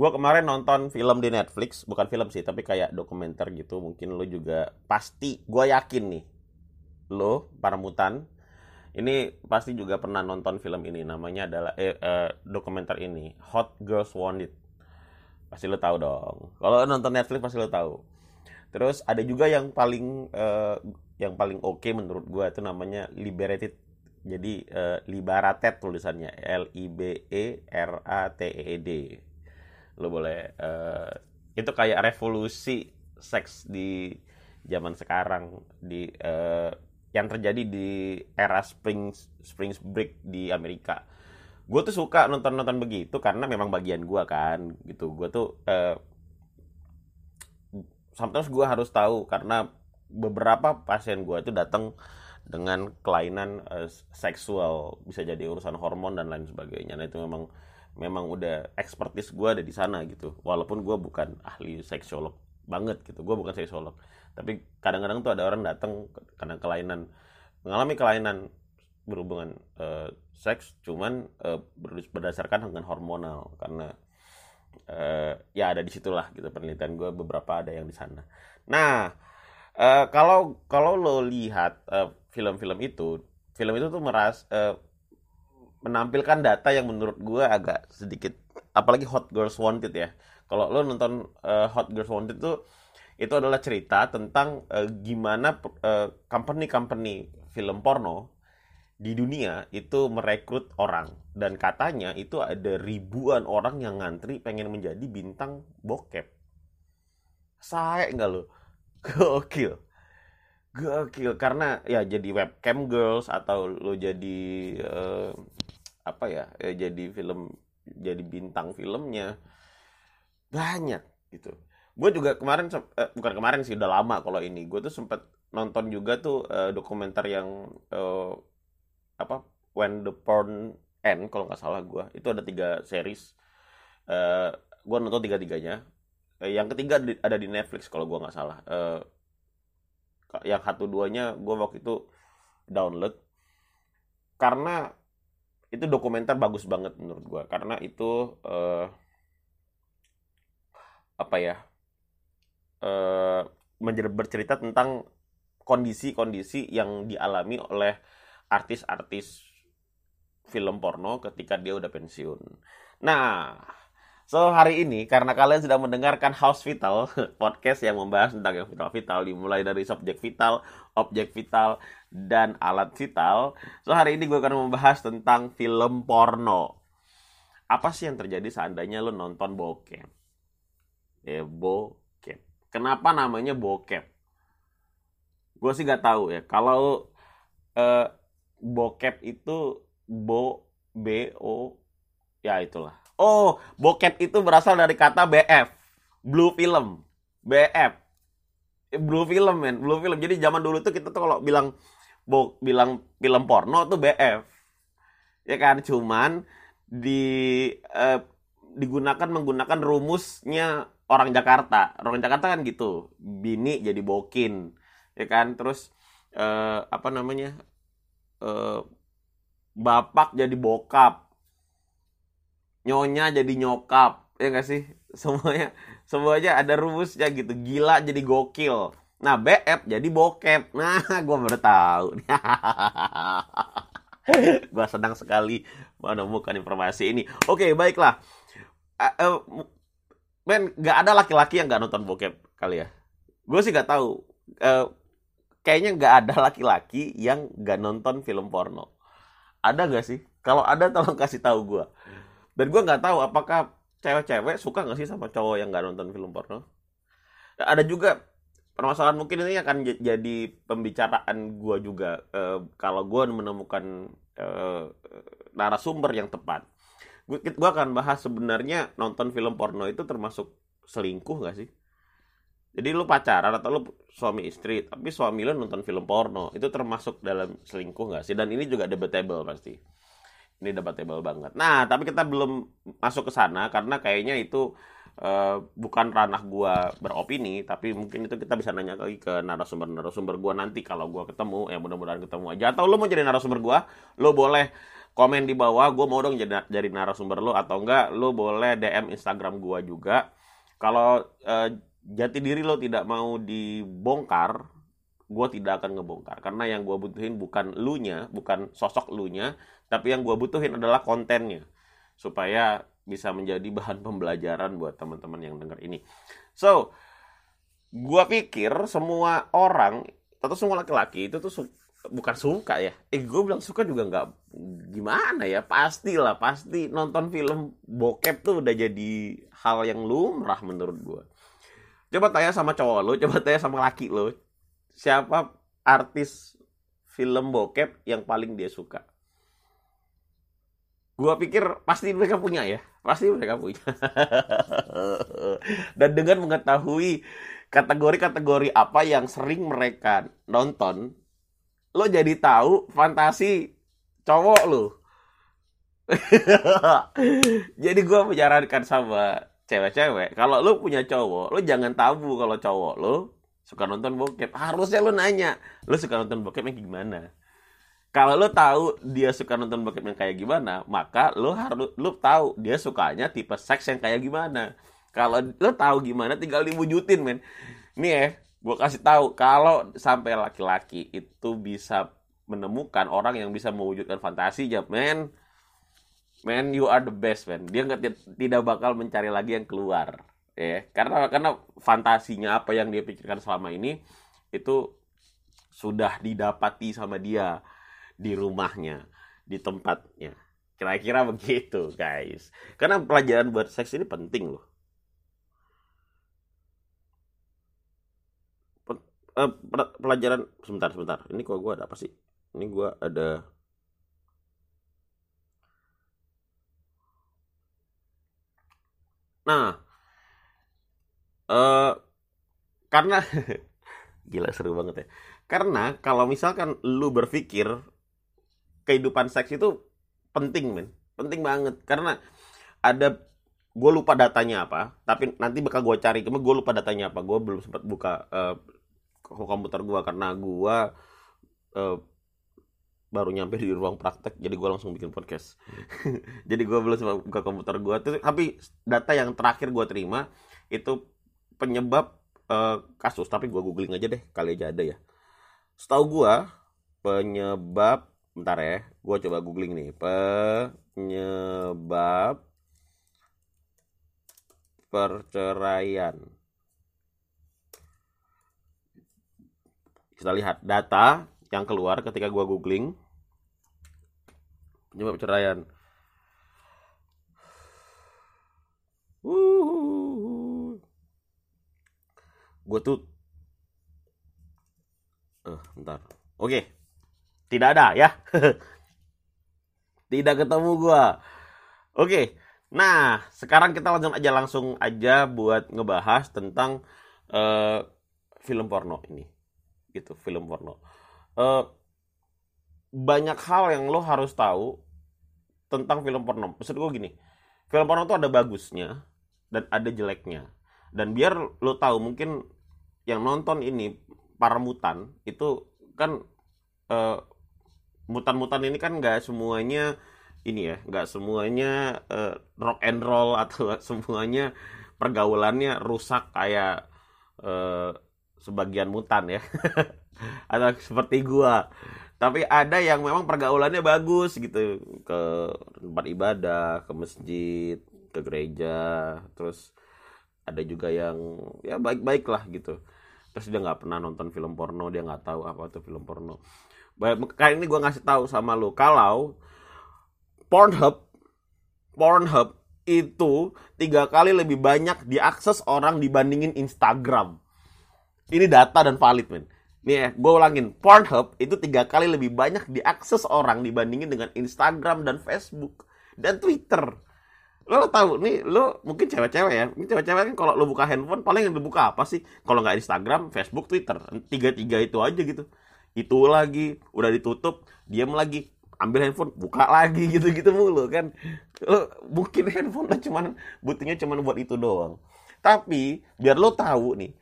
Gue kemarin nonton film di Netflix, bukan film sih, tapi kayak dokumenter gitu. Mungkin lo juga pasti, gue yakin nih, lo para mutan, ini pasti juga pernah nonton film ini. Namanya adalah eh, eh, dokumenter ini, Hot Girls Wanted. Pasti lo tahu dong. Kalau nonton Netflix pasti lo tahu. Terus ada juga yang paling eh, yang paling oke menurut gue itu namanya Liberated. Jadi eh, Liberated tulisannya L I B E R A T E D lo boleh uh, itu kayak revolusi seks di zaman sekarang di uh, yang terjadi di era spring spring break di Amerika. Gue tuh suka nonton nonton begitu karena memang bagian gue kan gitu. Gue tuh uh, sometimes gue harus tahu karena beberapa pasien gue itu datang dengan kelainan uh, seksual. Bisa jadi urusan hormon dan lain sebagainya. Nah itu memang memang udah expertise gue ada di sana gitu. Walaupun gue bukan ahli seksolog banget gitu gue bukan seksolog. Tapi kadang-kadang tuh ada orang datang karena kelainan mengalami kelainan berhubungan uh, seks cuman uh, berdasarkan dengan hormonal. Karena uh, ya ada di situlah gitu penelitian gue beberapa ada yang di sana. Nah uh, kalau kalau lo lihat film-film uh, itu film itu tuh meras uh, menampilkan data yang menurut gue agak sedikit apalagi Hot Girls Wanted ya. Kalau lo nonton uh, Hot Girls Wanted itu itu adalah cerita tentang uh, gimana uh, company-company film porno di dunia itu merekrut orang. Dan katanya itu ada ribuan orang yang ngantri pengen menjadi bintang bokep. Saya enggak lo? Gokil. Gokil. Karena ya jadi webcam girls atau lo jadi apa ya, ya jadi film jadi bintang filmnya banyak gitu. Gue juga kemarin eh, bukan kemarin sih udah lama kalau ini. Gue tuh sempet nonton juga tuh eh, dokumenter yang eh, apa when the porn end kalau nggak salah gue itu ada tiga series. Eh, gue nonton tiga tiganya eh, yang ketiga ada di Netflix kalau gue nggak salah. Eh, yang satu duanya gue waktu itu download. Karena itu dokumenter bagus banget menurut gue karena itu uh, apa ya uh, bercerita tentang kondisi-kondisi yang dialami oleh artis-artis film porno ketika dia udah pensiun. Nah, So hari ini karena kalian sudah mendengarkan House Vital podcast yang membahas tentang yang vital-vital dimulai dari subjek vital, objek vital dan alat vital. So hari ini gue akan membahas tentang film porno. Apa sih yang terjadi seandainya lo nonton bokep? Ya bokep. Kenapa namanya bokep? Gue sih gak tahu ya. Kalau uh, bokep itu bo b o ya itulah Oh, bokep itu berasal dari kata BF. Blue film. BF. Blue film, men. Blue film. Jadi zaman dulu tuh kita tuh kalau bilang bo, bilang film porno tuh BF. Ya kan? Cuman di eh, digunakan menggunakan rumusnya orang Jakarta. Orang Jakarta kan gitu. Bini jadi bokin. Ya kan? Terus eh, apa namanya? Eh, bapak jadi bokap nyonya jadi nyokap ya gak sih? Semuanya semuanya ada rumusnya gitu. Gila jadi gokil. Nah BF jadi bokep. Nah gue baru tahu. Gue senang sekali menemukan informasi ini. Oke baiklah. Uh, uh, men nggak ada laki-laki yang nggak nonton bokep kali ya? Gue sih nggak tahu. Uh, kayaknya nggak ada laki-laki yang nggak nonton film porno. Ada gak sih? Kalau ada tolong kasih tahu gue dan gue nggak tahu apakah cewek-cewek suka nggak sih sama cowok yang nggak nonton film porno. Ada juga permasalahan mungkin ini akan jadi pembicaraan gue juga uh, kalau gue menemukan uh, narasumber yang tepat. Gue gue akan bahas sebenarnya nonton film porno itu termasuk selingkuh nggak sih? Jadi lu pacaran atau lu suami istri tapi suami lu nonton film porno itu termasuk dalam selingkuh nggak sih? Dan ini juga debatable pasti ini debatable banget. Nah, tapi kita belum masuk ke sana karena kayaknya itu uh, bukan ranah gua beropini, tapi mungkin itu kita bisa nanya lagi ke narasumber-narasumber gua nanti kalau gua ketemu, ya mudah-mudahan ketemu aja. Atau lo mau jadi narasumber gua, lo boleh komen di bawah. Gue mau dong jadi, jadi narasumber lo atau enggak lo boleh DM Instagram gue juga. Kalau uh, jati diri lo tidak mau dibongkar gue tidak akan ngebongkar. Karena yang gue butuhin bukan lu nya bukan sosok lu nya tapi yang gue butuhin adalah kontennya supaya bisa menjadi bahan pembelajaran buat teman-teman yang denger ini. So gue pikir semua orang atau semua laki-laki itu tuh bukan suka ya. Eh gue bilang suka juga nggak gimana ya? Pasti lah pasti nonton film bokep tuh udah jadi hal yang lumrah menurut gue coba tanya sama cowok lo coba tanya sama laki lo siapa artis film bokep yang paling dia suka gue pikir pasti mereka punya ya. Pasti mereka punya. Dan dengan mengetahui kategori-kategori apa yang sering mereka nonton lo jadi tahu fantasi cowok lo. Jadi gue menyarankan sama cewek-cewek kalau lo punya cowok lo jangan tabu kalau cowok lo suka nonton bokep. Harusnya lo nanya lo suka nonton bokep yang gimana kalau lo tahu dia suka nonton bokep yang kayak gimana maka lo harus lo tahu dia sukanya tipe seks yang kayak gimana. Kalau lo tahu gimana tinggal diwujudin men. Nih ya gue kasih tahu kalau sampai laki-laki itu bisa menemukan orang yang bisa mewujudkan fantasi ya men. Men you are the best man dia nggak tidak bakal mencari lagi yang keluar ya. Karena karena fantasinya apa yang dia pikirkan selama ini itu sudah didapati sama dia di rumahnya di tempatnya. Kira-kira begitu guys. Karena pelajaran buat seks ini penting loh. Uh, pelajaran sebentar sebentar. Ini kok gue ada apa sih? Ini gue ada nah uh, karena gila seru banget ya. Karena kalau misalkan lu berpikir kehidupan seks itu penting men. Penting banget. Karena ada gue lupa datanya apa tapi nanti bakal gue cari. Cuma gue lupa datanya apa. Gue belum sempat buka uh, komputer gue karena gue uh, baru nyampe di ruang praktek jadi gue langsung bikin podcast. Jadi gue belum sempat buka komputer gue tapi data yang terakhir gue terima itu penyebab uh, kasus. Tapi gue googling aja deh. Kali aja ada ya. Setahu gue penyebab bentar ya gue coba googling nih. Penyebab perceraian. Kita lihat data yang keluar ketika gua googling. Penyebab perceraian. Gue tuh uh, bentar. Oke tidak ada ya. Tidak ketemu gua. Oke nah sekarang kita langsung aja langsung aja buat ngebahas tentang uh, film porno ini. Gitu film porno. Uh, banyak hal yang lo harus tahu tentang film porno. Maksud gue gini film porno tuh ada bagusnya dan ada jeleknya. Dan biar lo tahu mungkin yang nonton ini para mutan itu kan uh, mutan-mutan ini kan nggak semuanya ini ya nggak semuanya uh, rock and roll atau semuanya pergaulannya rusak kayak uh, sebagian mutan ya. Atau seperti gua. Tapi ada yang memang pergaulannya bagus gitu. Ke tempat ibadah ke masjid ke gereja. Terus ada juga yang ya baik-baik lah gitu terus dia nggak pernah nonton film porno dia nggak tahu apa itu film porno. Kali ini gua ngasih tahu sama lo kalau Pornhub Pornhub itu tiga kali lebih banyak diakses orang dibandingin Instagram. Ini data dan valid men. Nih ya gue ulangin. Pornhub itu tiga kali lebih banyak diakses orang dibandingin dengan Instagram dan Facebook dan Twitter lo, lo tahu nih lo mungkin cewek-cewek ya. Mungkin cewek-cewek kan kalau lo buka handphone paling yang dibuka apa sih? Kalau nggak Instagram Facebook Twitter tiga tiga itu aja gitu. Itu lagi udah ditutup diam lagi ambil handphone buka lagi gitu gitu mulu kan. Lo mungkin handphone cuman butuhnya cuman buat itu doang. Tapi biar lo tahu nih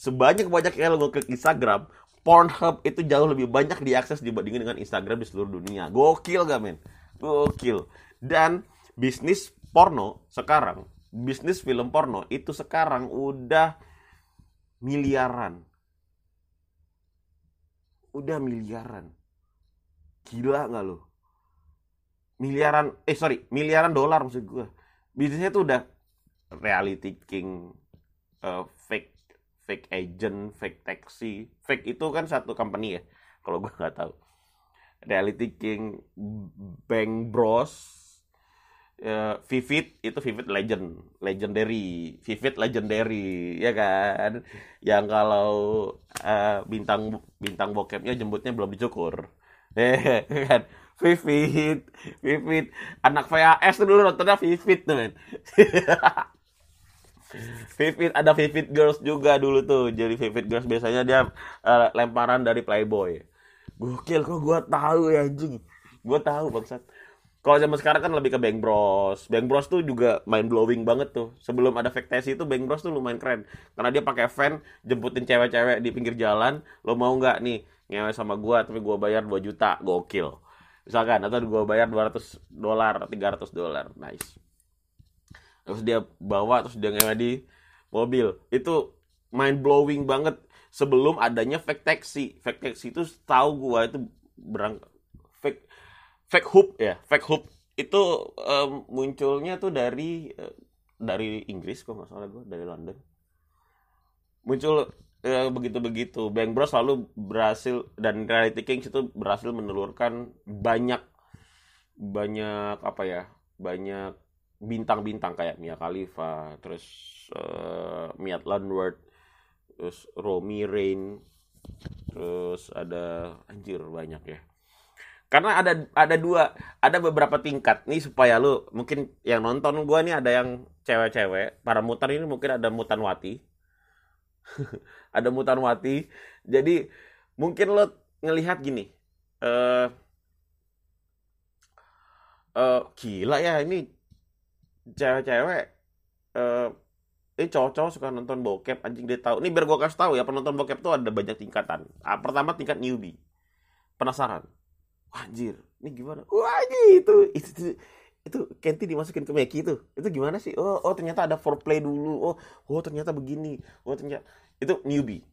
sebanyak banyaknya lo ke Instagram Pornhub itu jauh lebih banyak diakses dibandingin dengan Instagram di seluruh dunia. Gokil gak men? Gokil. Dan bisnis porno sekarang bisnis film porno itu sekarang udah miliaran. Udah miliaran. Gila nggak lo miliaran eh sorry miliaran dolar maksud gue bisnisnya tuh udah reality king uh, fake fake agent fake taxi. Fake itu kan satu company ya kalau gue nggak tahu. Reality king bank bros uh, Vivid itu Vivid legend legendary Vivid legendary ya kan yang kalau uh, bintang bintang bokepnya jemputnya belum dicukur eh kan Vivid Vivid anak VAS dulu nontonnya Vivid tuh men Vivid ada Vivid Girls juga dulu tuh. Jadi Vivid Girls biasanya dia uh, lemparan dari Playboy. Gokil kok gua tahu ya anjing. Gua tahu bangsat. Kalau zaman sekarang kan lebih ke Bang Bros. Bang Bros tuh juga mind blowing banget tuh. Sebelum ada Vektesi itu Bang Bros tuh lumayan keren. Karena dia pakai van jemputin cewek-cewek di pinggir jalan. Lo mau nggak nih ngewe sama gua tapi gua bayar 2 juta. Gokil. Misalkan atau gua bayar 200 dolar, 300 dolar. Nice terus dia bawa terus dia ngewe di mobil itu mind blowing banget sebelum adanya fake taxi fake taxi itu tahu gua itu berang fake fake hoop ya fake hoop. Itu um, munculnya tuh dari uh, dari Inggris kok nggak salah gua dari London. Muncul uh, begitu-begitu. Bang Bros selalu berhasil dan Reality Kings itu berhasil menelurkan banyak banyak apa ya banyak bintang-bintang kayak Mia Khalifa, terus uh, Miat Landward, terus Romy Rain, terus ada anjir banyak ya. Karena ada ada dua, ada beberapa tingkat nih supaya lu mungkin yang nonton gua nih ada yang cewek-cewek, para mutan ini mungkin ada mutan wati. ada mutan wati. Jadi mungkin lo ngelihat gini. Eh uh, uh, gila ya ini cewek-cewek eh ini cowok-cowok suka nonton bokep anjing dia tahu ini biar gue kasih tahu ya penonton bokep tuh ada banyak tingkatan ah, pertama tingkat newbie penasaran anjir. Ini gimana? Wah itu itu itu, itu Kenti dimasukin ke Meki itu. Itu gimana sih? Oh oh ternyata ada foreplay dulu. Oh oh ternyata begini. Oh ternyata itu newbie.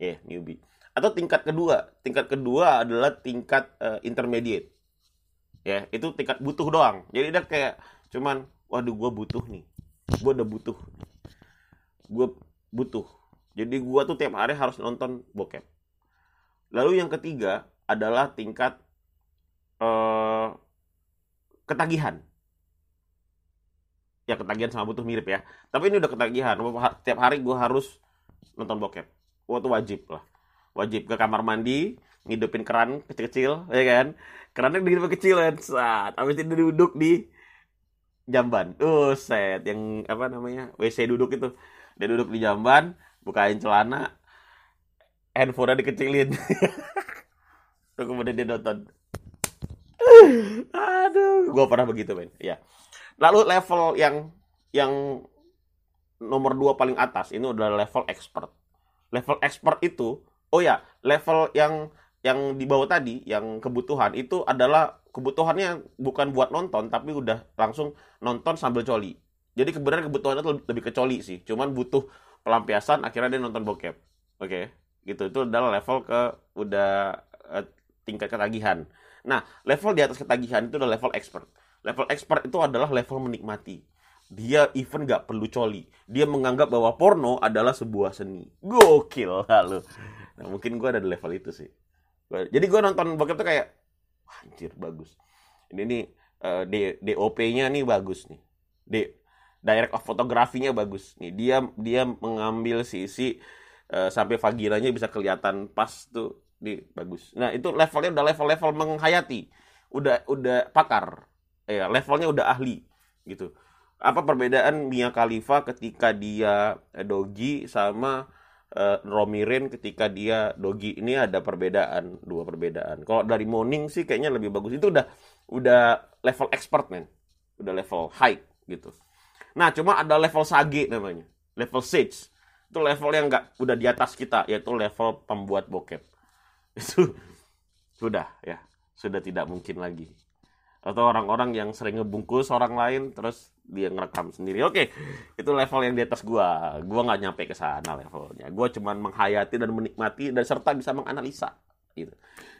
Ya yeah, newbie. Atau tingkat kedua. Tingkat kedua adalah tingkat uh, intermediate. Ya yeah, itu tingkat butuh doang. Jadi dia kayak cuman waduh gue butuh nih. Gue udah butuh. Gue butuh. Jadi gue tuh tiap hari harus nonton bokep. Lalu yang ketiga adalah tingkat uh, ketagihan ya ketagihan sama butuh mirip ya tapi ini udah ketagihan tiap hari gue harus nonton bokep gue tuh wajib lah wajib ke kamar mandi ngidupin keran kecil-kecil ya kan kerannya begitu kecil kan saat abis itu duduk di jamban. Uh, set yang apa namanya? WC duduk itu. Dia duduk di jamban, bukain celana, handphone dikecilin. Terus kemudian dia nonton. Aduh, gua pernah begitu, men. Ya. Lalu level yang yang nomor dua paling atas ini adalah level expert. Level expert itu, oh ya, level yang yang di bawah tadi, yang kebutuhan itu adalah kebutuhannya bukan buat nonton tapi udah langsung nonton sambil coli jadi kebenaran kebutuhannya tuh lebih ke coli sih cuman butuh pelampiasan akhirnya dia nonton bokep oke okay? gitu itu adalah level ke udah uh, tingkat ketagihan nah level di atas ketagihan itu adalah level expert. Level expert itu adalah level menikmati. Dia even gak perlu coli. Dia menganggap bahwa porno adalah sebuah seni. Gokil lalu nah mungkin gue ada di level itu sih. Jadi gue nonton bokep tuh kayak anjir bagus. Ini nih uh, DOP-nya nih bagus nih. D direct of fotografinya bagus nih. Dia dia mengambil sisi uh, sampai vaginanya bisa kelihatan pas tuh di bagus. Nah itu levelnya udah level-level menghayati. Udah udah pakar. Ya levelnya udah ahli gitu. Apa perbedaan Mia Khalifa ketika dia eh, dogi sama uh, Romirin ketika dia dogi? Ini ada perbedaan dua perbedaan. Kalau dari Morning sih kayaknya lebih bagus. Itu udah udah level expert men. Udah level high gitu. Nah cuma ada level sage namanya. Level sage. Itu level yang nggak udah di atas kita yaitu level pembuat bokep itu sudah ya. Sudah tidak mungkin lagi. Atau orang-orang yang sering ngebungkus orang lain terus dia ngerekam sendiri. Oke itu level yang di atas gua. Gua nggak nyampe ke sana levelnya. Gua cuman menghayati dan menikmati dan serta bisa menganalisa gitu.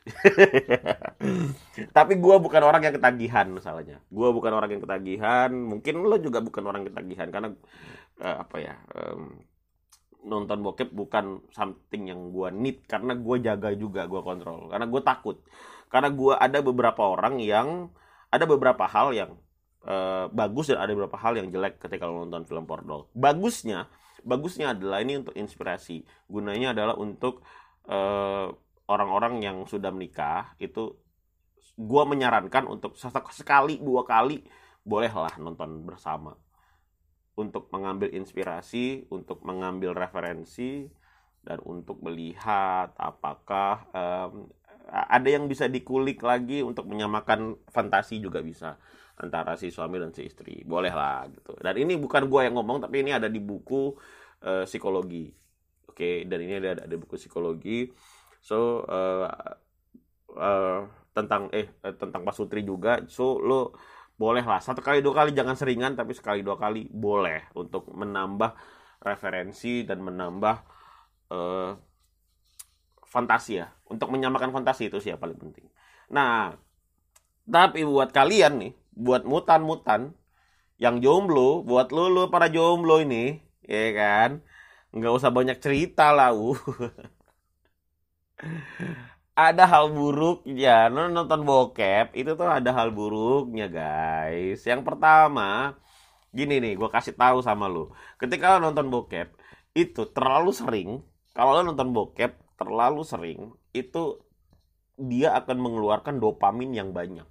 Tapi gua bukan orang yang ketagihan misalnya. Gua bukan orang yang ketagihan. Mungkin lo juga bukan orang yang ketagihan karena uh, apa ya um, nonton bokep bukan something yang gua need karena gua jaga juga gua kontrol karena gua takut karena gua ada beberapa orang yang ada beberapa hal yang uh, bagus dan ada beberapa hal yang jelek ketika lo nonton film porno. Bagusnya, bagusnya adalah ini untuk inspirasi. Gunanya adalah untuk eh, orang-orang yang sudah menikah itu gue menyarankan untuk sekali dua kali bolehlah nonton bersama untuk mengambil inspirasi, untuk mengambil referensi dan untuk melihat apakah um, ada yang bisa dikulik lagi untuk menyamakan fantasi juga bisa antara si suami dan si istri. Boleh lah gitu. Dan ini bukan gue yang ngomong tapi ini ada di buku uh, psikologi. Oke okay? dan ini ada ada buku psikologi. So uh, uh, tentang eh tentang Pak Sutri juga. So lo boleh lah satu kali dua kali jangan seringan tapi sekali dua kali boleh untuk menambah referensi dan menambah uh, fantasi ya. Untuk menyamakan fantasi itu sih yang paling penting. Nah tapi buat kalian nih buat mutan-mutan yang jomblo buat lu lu para jomblo ini ya kan? Nggak usah banyak cerita lah uh. ada hal buruk ya nonton bokep itu tuh ada hal buruknya guys yang pertama gini nih gue kasih tahu sama lu ketika lo nonton bokep itu terlalu sering kalau lo nonton bokep terlalu sering itu dia akan mengeluarkan dopamin yang banyak.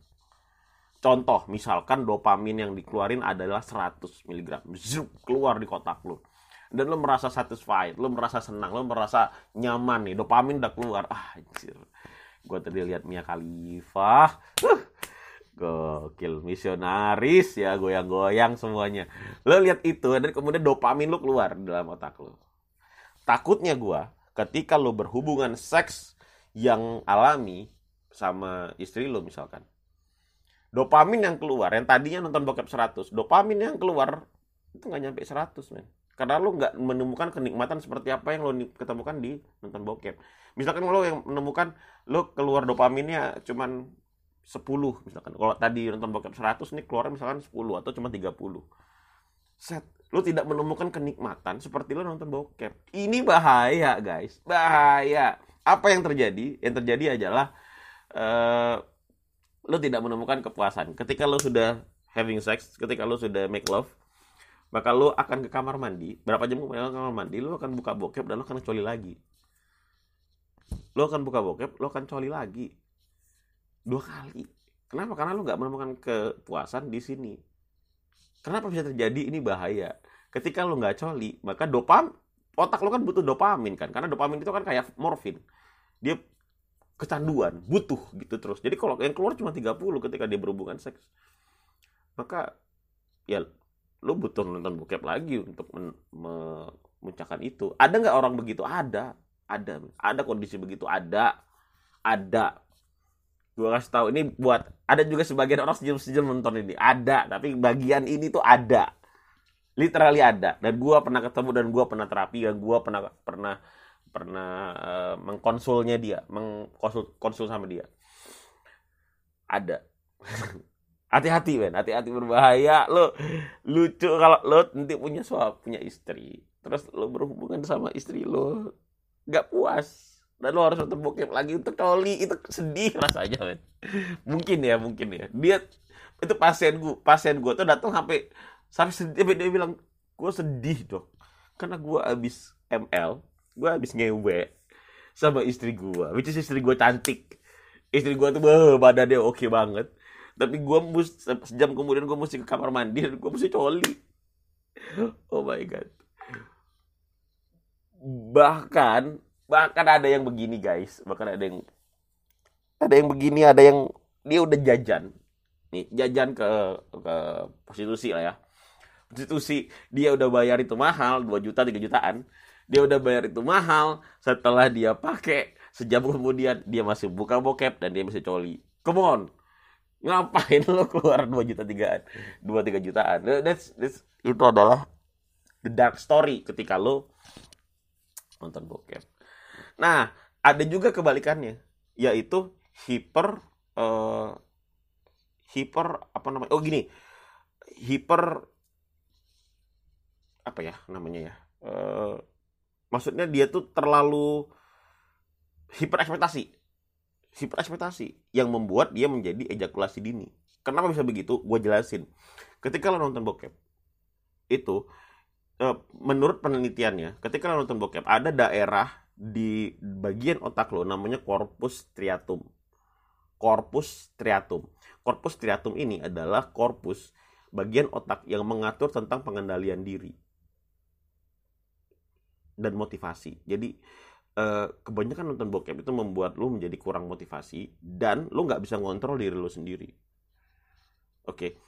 Contoh, misalkan dopamin yang dikeluarin adalah 100 mg. Zup, keluar di kotak lu. Dan lo merasa satisfied, lo merasa senang, lo merasa nyaman nih. Dopamin udah keluar. Ah, anjir. Gue tadi lihat Mia Khalifah. Uh, gokil, misionaris ya, goyang-goyang semuanya. Lo lihat itu, dan kemudian dopamin lo keluar dalam otak lo. Takutnya gue, ketika lo berhubungan seks yang alami sama istri lo misalkan dopamin yang keluar yang tadinya nonton bokep 100 dopamin yang keluar itu nggak nyampe 100 men karena lo nggak menemukan kenikmatan seperti apa yang lo ketemukan di nonton bokep misalkan lo yang menemukan lo keluar dopaminnya cuman 10 misalkan kalau tadi nonton bokep 100 nih keluar misalkan 10 atau cuma 30 set lo tidak menemukan kenikmatan seperti lo nonton bokep. Ini bahaya, guys. Bahaya. Apa yang terjadi? Yang terjadi adalah uh, lo tidak menemukan kepuasan. Ketika lo sudah having sex, ketika lo sudah make love, maka lo akan ke kamar mandi. Berapa jam kemudian ke kamar mandi, lo akan buka bokep dan lo akan coli lagi. Lo akan buka bokep, lo akan coli lagi. Dua kali. Kenapa? Karena lo nggak menemukan kepuasan di sini Kenapa bisa terjadi? Ini bahaya. Ketika lo nggak coli, maka dopam otak lo kan butuh dopamin kan, karena dopamin itu kan kayak morfin. Dia kecanduan, butuh gitu terus. Jadi kalau yang keluar cuma 30 ketika dia berhubungan seks. Maka ya lo butuh nonton bokep lagi untuk men, memuncahkan itu. Ada nggak orang begitu? Ada, ada, ada kondisi begitu, ada, ada. Gue kasih tahu ini buat ada juga sebagian orang sejam-sejam nonton ini. Ada. Tapi bagian ini tuh ada. Literally ada. Dan gue pernah ketemu dan gue pernah terapi dan gue pernah pernah pernah uh, mengkonsulnya dia. Mengkonsul konsul sama dia. Ada hati-hati men hati-hati berbahaya. Lo lucu kalau lo nanti punya suami punya istri. Terus lo berhubungan sama istri lo nggak puas. Dan lo harus nonton bokep lagi untuk coli. Itu sedih rasanya men mungkin ya mungkin ya. Dia itu pasien gua pasien gua tuh datang sampai sampai sedih. Dia bilang gua sedih dok. Karena gua abis ml gua abis ngewe sama istri gua which is istri gua cantik. Istri gua tuh bah, badannya oke okay banget tapi gua mus sejam kemudian gua mesti ke kamar mandi dan gua mesti coli. Oh my god. Bahkan bahkan ada yang begini guys. Bahkan ada yang ada yang begini ada yang dia udah jajan. Nih jajan ke ke prostitusi lah ya. Prostitusi dia udah bayar itu mahal 2 juta 3 jutaan. Dia udah bayar itu mahal setelah dia pakai sejam kemudian dia masih buka bokep dan dia masih coli. Come on ngapain lo keluar 2 juta tigaan? 2 3 jutaan. That's, that's, itu adalah the dark story ketika lo nonton bokep. Nah ada juga kebalikannya yaitu hiper uh, hiper apa namanya oh gini. Hiper apa ya namanya ya? Uh, maksudnya dia tuh terlalu hiper ekspektasi hiper ekspektasi yang membuat dia menjadi ejakulasi dini. Kenapa bisa begitu? Gue jelasin. Ketika lo nonton bokep itu uh, menurut penelitiannya ketika lo nonton bokep ada daerah di bagian otak lo namanya corpus striatum. Corpus striatum. Corpus striatum ini adalah korpus bagian otak yang mengatur tentang pengendalian diri dan motivasi. Jadi eh, kebanyakan nonton bokep itu membuat lu menjadi kurang motivasi dan lu nggak bisa ngontrol diri lu sendiri. Oke,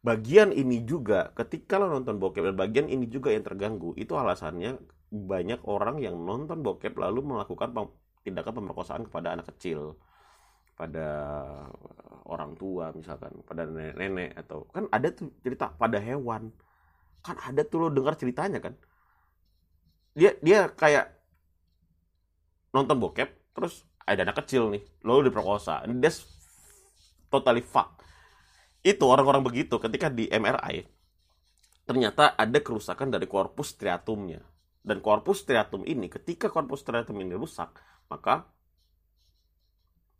bagian ini juga ketika lo nonton bokep dan bagian ini juga yang terganggu itu alasannya banyak orang yang nonton bokep lalu melakukan tindakan pemerkosaan kepada anak kecil pada orang tua misalkan pada nenek-nenek atau kan ada tuh cerita pada hewan. Kan ada tuh lo dengar ceritanya kan? Dia dia kayak nonton bokep terus ada anak kecil nih lo diperkosa. And that's totally fuck itu orang-orang begitu ketika di MRI ternyata ada kerusakan dari korpus striatumnya. Dan korpus striatum ini ketika korpus striatum ini rusak maka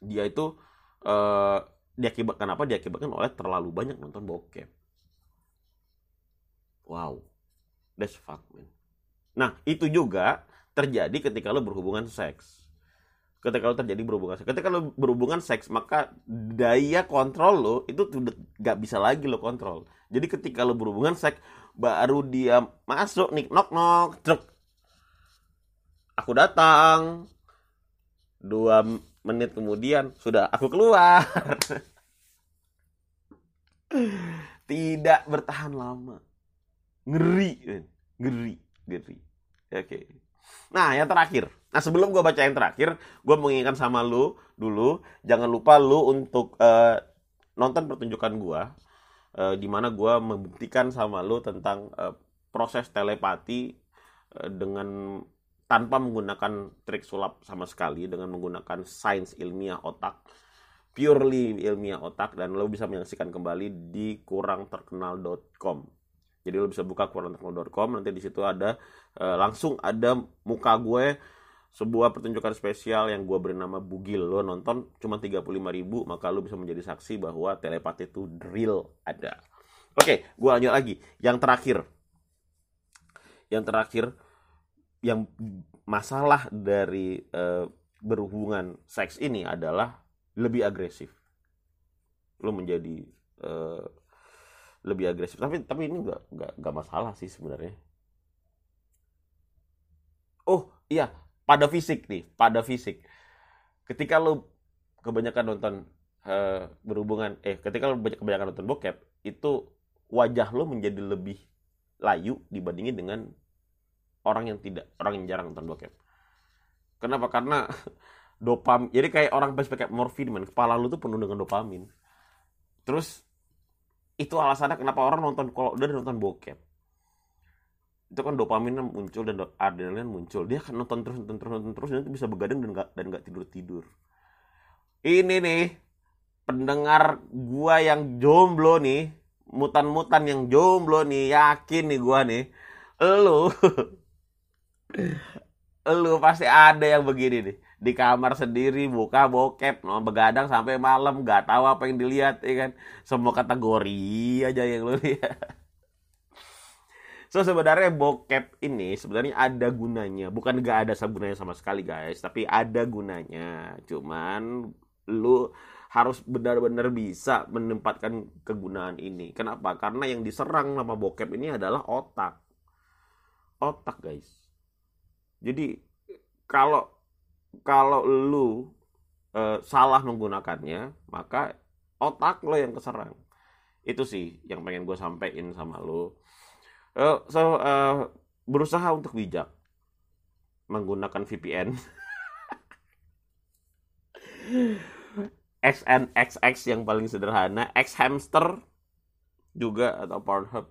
dia itu uh, diakibatkan apa? Diakibatkan oleh terlalu banyak nonton bokep. Wow. That's fuck man Nah, itu juga terjadi ketika lo berhubungan seks. Ketika lo terjadi berhubungan seks. Ketika lo berhubungan seks, maka daya kontrol lo itu udah gak bisa lagi lo kontrol. Jadi ketika lo berhubungan seks, baru dia masuk nih, knock knock, truk. Aku datang. Dua menit kemudian sudah aku keluar. Tidak bertahan lama. Ngeri, ngeri, ngeri. Oke. Nah, yang terakhir. Nah, sebelum gue baca yang terakhir, gue mengingatkan sama lu dulu, jangan lupa lu untuk uh, nonton pertunjukan gue, uh, di mana gue membuktikan sama lu tentang uh, proses telepati uh, dengan tanpa menggunakan trik sulap sama sekali, dengan menggunakan sains ilmiah otak, purely ilmiah otak, dan lo bisa menyaksikan kembali di kurangterkenal.com jadi lo bisa buka kurangtekno.com nanti di situ ada uh, langsung ada muka gue sebuah pertunjukan spesial yang gue beri nama Bugil. Lo nonton cuma 35 ribu maka lo bisa menjadi saksi bahwa telepati itu real ada. Oke gue lanjut lagi. Yang terakhir. Yang terakhir yang masalah dari uh, berhubungan seks ini adalah lebih agresif. Lo menjadi uh, lebih agresif. Tapi tapi ini nggak nggak nggak masalah sih sebenarnya. Oh iya pada fisik nih pada fisik. Ketika lo kebanyakan nonton uh, berhubungan eh ketika lo kebanyakan nonton bokep itu wajah lo menjadi lebih layu dibandingin dengan orang yang tidak orang yang jarang nonton bokep. Kenapa? Karena dopam jadi kayak orang pas pakai morfin man. Kepala lu tuh penuh dengan dopamin. Terus itu alasannya kenapa orang nonton kalau udah nonton bokep. Itu kan dopamin muncul dan adrenalin muncul. Dia akan nonton terus nonton terus nonton terus nanti bisa begadang dan gak dan nggak tidur tidur. Ini nih pendengar gua yang jomblo nih mutan-mutan yang jomblo nih yakin nih gua nih lu lu pasti ada yang begini nih di kamar sendiri buka bokep begadang sampai malam nggak tahu apa yang dilihat ya kan? Semua kategori aja yang lu lihat. So sebenarnya bokep ini sebenarnya ada gunanya. Bukan nggak ada gunanya sama sekali guys. Tapi ada gunanya. Cuman lu harus benar-benar bisa menempatkan kegunaan ini. Kenapa? Karena yang diserang nama bokep ini adalah otak. Otak guys. Jadi kalau kalau lu uh, salah menggunakannya maka otak lo yang keserang. Itu sih yang pengen gue sampein sama lo uh, so uh, berusaha untuk bijak menggunakan VPN XNXX yang paling sederhana. X hamster juga atau Pornhub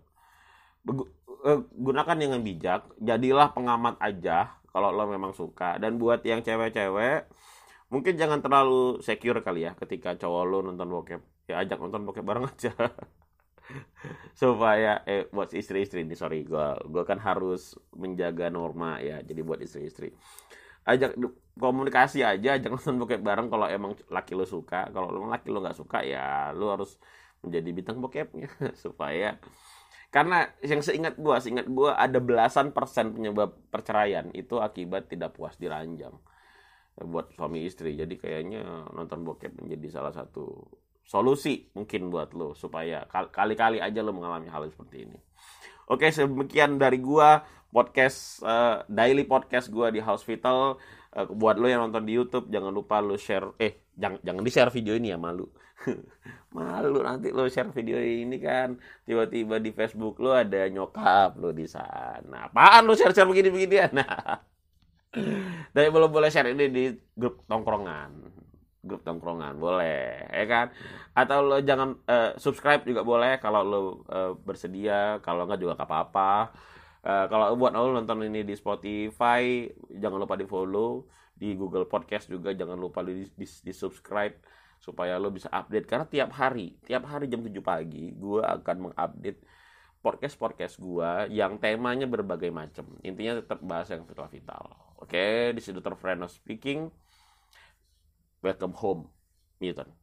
eh, gunakan dengan bijak jadilah pengamat aja kalau lo memang suka. Dan buat yang cewek-cewek mungkin jangan terlalu secure kali ya ketika cowok lo nonton bokep. Ya ajak nonton bokep bareng aja. Supaya eh buat istri-istri ini sorry gue gue kan harus menjaga norma ya jadi buat istri-istri. Ajak komunikasi aja ajak nonton bokep bareng kalau emang laki lo suka. Kalau laki lo nggak suka ya lo harus menjadi bintang bokepnya. Supaya karena yang seingat gua seingat gua ada belasan persen penyebab perceraian. Itu akibat tidak puas diranjang buat suami istri. Jadi kayaknya nonton bokep menjadi salah satu solusi mungkin buat lo supaya kali-kali aja lo mengalami hal seperti ini. Oke sekian dari gua podcast uh, daily podcast gua di House Vital uh, buat lo yang nonton di YouTube jangan lupa lo share eh jangan jangan di share video ini ya malu. Malu nanti lo share video ini kan. Tiba-tiba di Facebook lo ada nyokap lo di sana. Apaan lo share-share begini-begini nah tapi belum boleh share ini di grup tongkrongan. Grup tongkrongan boleh ya kan? Atau lo jangan uh, subscribe juga boleh kalau lo uh, bersedia. Kalau enggak juga gak apa-apa uh, kalau buat lo nonton ini di Spotify jangan lupa di follow di Google Podcast juga jangan lupa di, di, di subscribe supaya lo bisa update. Karena tiap hari tiap hari jam 7 pagi gue akan mengupdate podcast podcast gue yang temanya berbagai macam. Intinya tetap bahas yang vital vital. Oke di sini Dr. Freno speaking. Welcome home Newton